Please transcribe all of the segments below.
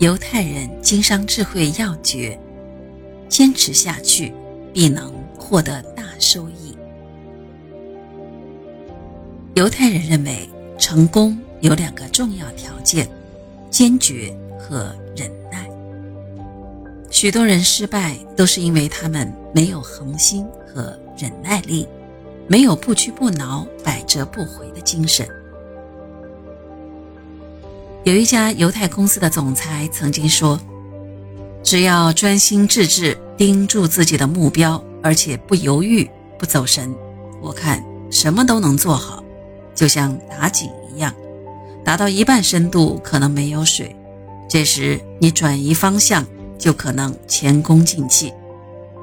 犹太人经商智慧要诀：坚持下去，必能获得大收益。犹太人认为，成功有两个重要条件：坚决和忍耐。许多人失败，都是因为他们没有恒心和忍耐力，没有不屈不挠、百折不回的精神。有一家犹太公司的总裁曾经说：“只要专心致志盯住自己的目标，而且不犹豫、不走神，我看什么都能做好。就像打井一样，打到一半深度可能没有水，这时你转移方向就可能前功尽弃。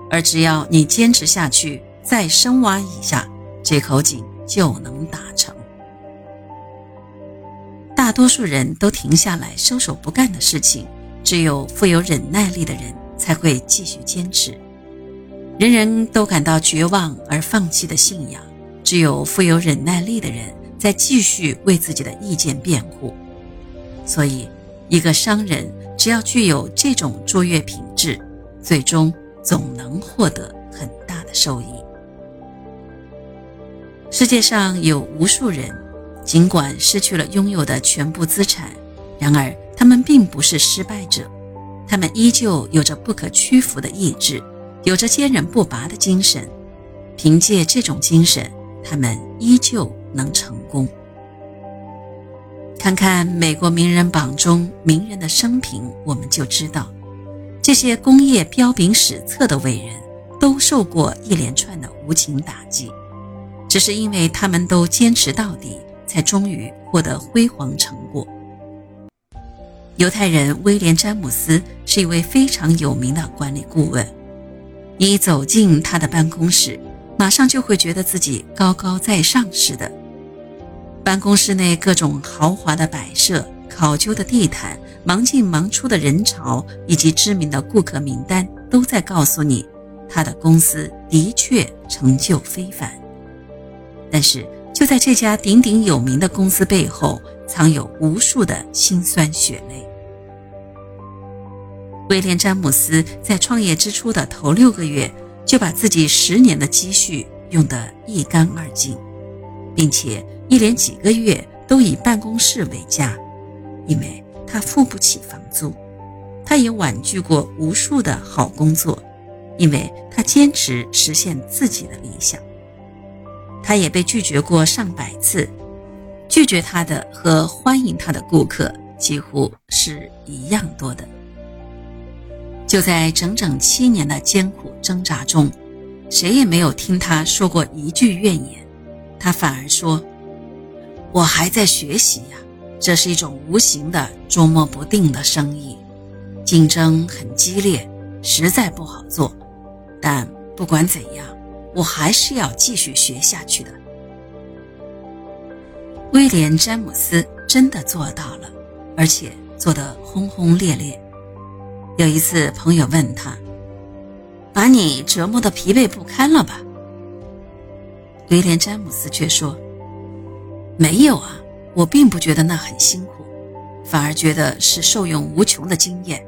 而只要你坚持下去，再深挖一下，这口井就能打成。”大多数人都停下来收手不干的事情，只有富有忍耐力的人才会继续坚持。人人都感到绝望而放弃的信仰，只有富有忍耐力的人在继续为自己的意见辩护。所以，一个商人只要具有这种卓越品质，最终总能获得很大的收益。世界上有无数人。尽管失去了拥有的全部资产，然而他们并不是失败者，他们依旧有着不可屈服的意志，有着坚韧不拔的精神。凭借这种精神，他们依旧能成功。看看美国名人榜中名人的生平，我们就知道，这些工业彪炳史册的伟人都受过一连串的无情打击，只是因为他们都坚持到底。才终于获得辉煌成果。犹太人威廉·詹姆斯是一位非常有名的管理顾问。你走进他的办公室，马上就会觉得自己高高在上似的。办公室内各种豪华的摆设、考究的地毯、忙进忙出的人潮以及知名的顾客名单，都在告诉你，他的公司的确成就非凡。但是，就在这家鼎鼎有名的公司背后，藏有无数的辛酸血泪。威廉·詹姆斯在创业之初的头六个月，就把自己十年的积蓄用得一干二净，并且一连几个月都以办公室为家，因为他付不起房租。他也婉拒过无数的好工作，因为他坚持实现自己的理想。他也被拒绝过上百次，拒绝他的和欢迎他的顾客几乎是一样多的。就在整整七年的艰苦挣扎中，谁也没有听他说过一句怨言，他反而说：“我还在学习呀，这是一种无形的、捉摸不定的生意，竞争很激烈，实在不好做。但不管怎样。”我还是要继续学下去的。威廉·詹姆斯真的做到了，而且做得轰轰烈烈。有一次，朋友问他：“把你折磨得疲惫不堪了吧？”威廉·詹姆斯却说：“没有啊，我并不觉得那很辛苦，反而觉得是受用无穷的经验。”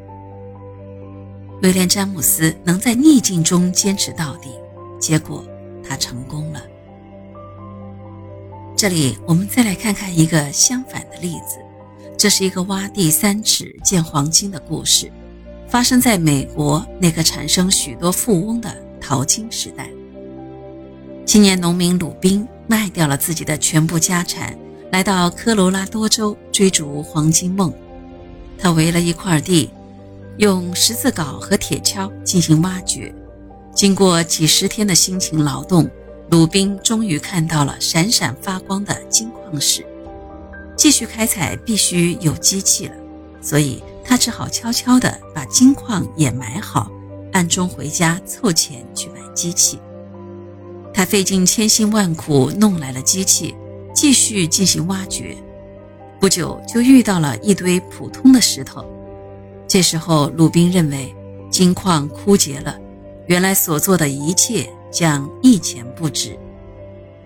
威廉·詹姆斯能在逆境中坚持到底。结果，他成功了。这里，我们再来看看一个相反的例子。这是一个挖地三尺见黄金的故事，发生在美国那个产生许多富翁的淘金时代。青年农民鲁宾卖掉了自己的全部家产，来到科罗拉多州追逐黄金梦。他围了一块地，用十字镐和铁锹进行挖掘。经过几十天的辛勤劳动，鲁宾终于看到了闪闪发光的金矿石。继续开采必须有机器了，所以他只好悄悄地把金矿也埋好，暗中回家凑钱去买机器。他费尽千辛万苦弄来了机器，继续进行挖掘。不久就遇到了一堆普通的石头。这时候，鲁宾认为金矿枯竭了。原来所做的一切将一钱不值，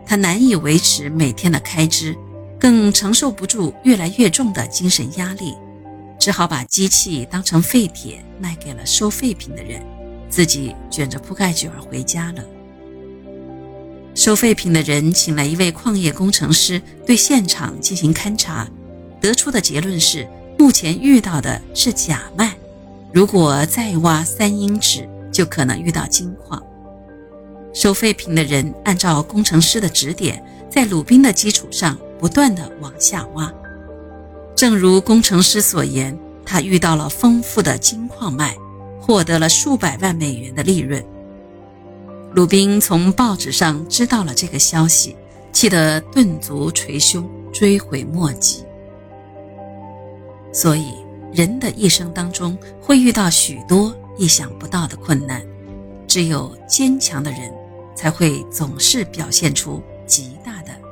他难以维持每天的开支，更承受不住越来越重的精神压力，只好把机器当成废铁卖给了收废品的人，自己卷着铺盖卷回家了。收废品的人请来一位矿业工程师对现场进行勘察，得出的结论是：目前遇到的是假麦，如果再挖三英尺，就可能遇到金矿。收废品的人按照工程师的指点，在鲁宾的基础上不断的往下挖。正如工程师所言，他遇到了丰富的金矿脉，获得了数百万美元的利润。鲁宾从报纸上知道了这个消息，气得顿足捶胸，追悔莫及。所以，人的一生当中会遇到许多意想不到的困难，只有坚强的人，才会总是表现出极大的。